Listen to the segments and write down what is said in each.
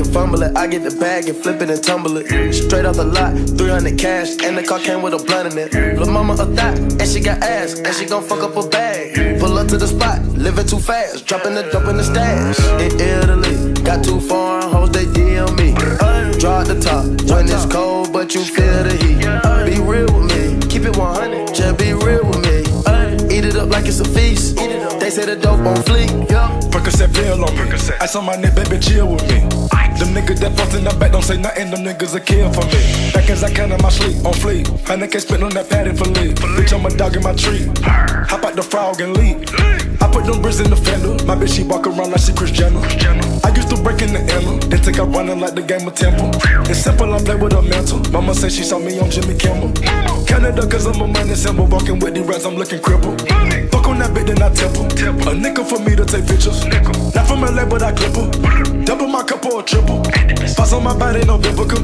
fumble it. I get the bag and flip it and tumble it. Straight off the lot, 300 cash, and the car came with a blunt in it. Lil' mama a thot, and she got ass, and she gon' fuck up a bag. Pull up to the spot, living too fast, dropping the dope in the stash. In Italy, got too foreign hoes, they DM me. Draw the top, when it's cold, but you feel the heat. Be real with me, keep it 100, just be real with me. Eat it up like it's a feast. They say the dope on fleek. Percocet pill on me. Ice on my neck, baby, chill with me. Them niggas that fucked in the back don't say nothing, them niggas a kill for me. Back as I can in my sleep, on fleek. Honey can't spit on that padding for leave. Bitch, I'm a dog in my tree. Hop out the frog and leap. I put them bricks in the fender. My bitch, she walk around like she Kris Jenner. I used to break in the Emma, then take out running like the game of Temple. It's simple, I play with a mental. Mama say she saw me on Jimmy Kimmel. Canada, cause I'm a money symbol. Walking with the rats, I'm looking crippled. Fuck for me to take pictures. Not from LA, but I clip her. Double my cup or triple. Spots on my body, no biblical.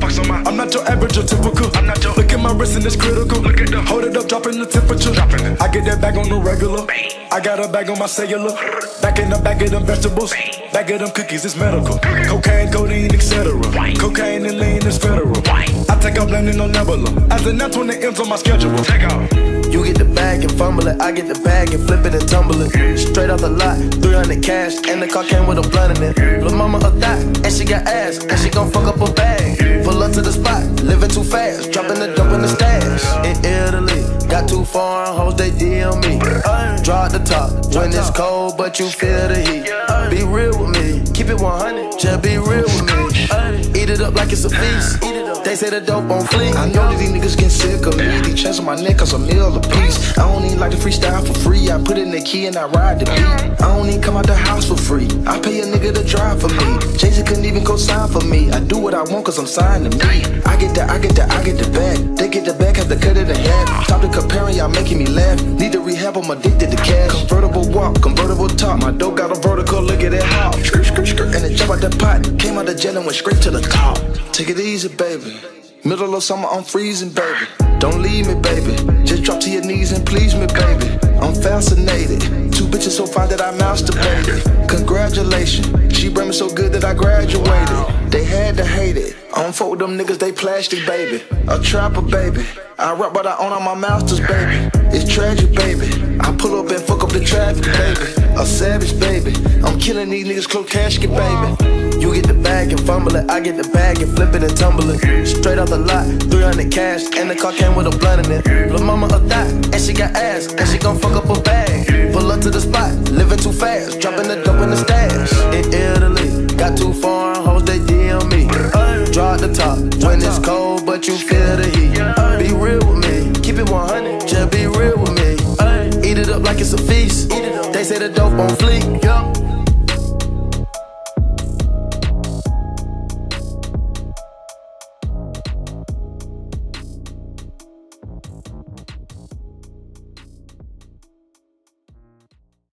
I'm not your average or typical. I'm not your. Look at my wrist and it's critical. Look at the. Hold it up, dropping the temperature. Dropping. I get that bag on the regular. I got a bag on my cellular. Back in the bag of them vegetables. Bag of them cookies, it's medical. Cocaine, codeine, etc. Cocaine and lean is federal. I take out blending on Nebula. As the net 20 ends on my schedule. Take out. Fumble it. I get the bag and flip it and tumble it. Straight off the lot, 300 cash, and the car came with a blunt in it. Lil' mama a thot, and she got ass, and she gon' fuck up a bag. Pull up to the spot, living too fast, dropping the dope in the stash. In Italy, got two foreign hoes, they DM me. Draw the top, when it's cold, but you feel the heat. Be real with me, keep it 100, just be real with me. Eat it up like it's a feast. They say the dope on fleek. I know that these niggas get sick of me. These chains on my neck cause a meal a piece. I don't even like to freestyle for free. I put in the key and I ride the beat. I don't even come out the house for free. I pay a nigga to drive for me. Z couldn't even go sign for me. I do what I want cause I'm signed to me. I get the, I get the, I get the bag. They get the bag, have to cut it in half. Stop the comparing, y'all making me laugh. Need to rehab, I'm addicted to cash. Convertible walk, convertible top. My dope got a out the pot. Came out the jail and went straight to the top. Take it easy, baby. Middle of summer, I'm freezing, baby. Don't leave me, baby. Just drop to your knees and please me, baby. I'm fascinated. Two bitches so fine that I masturbated. Congratulations. She bring me so good that I graduated. They had to hate it. I don't fuck with them niggas, they plastic, baby. A trapper, baby. I rap, but I own all my masters, baby. It's tragic, savage, baby. I'm killing these niggas, close casket, baby. You get the bag and fumble it. I get the bag and flip it and tumble it. Straight off the lot, 300 cash, and the car came with a blunt in it. Lil' mama a thot, and she got ass, and she gon' fuck on.